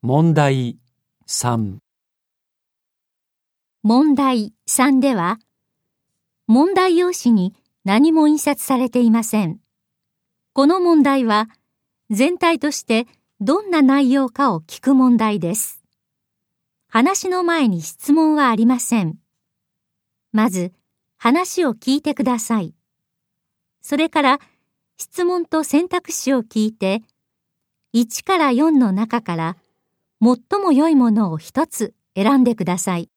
問題3問題3では、問題用紙に何も印刷されていません。この問題は、全体としてどんな内容かを聞く問題です。話の前に質問はありません。まず、話を聞いてください。それから、質問と選択肢を聞いて、1から4の中から、最も良いものを一つ選んでください。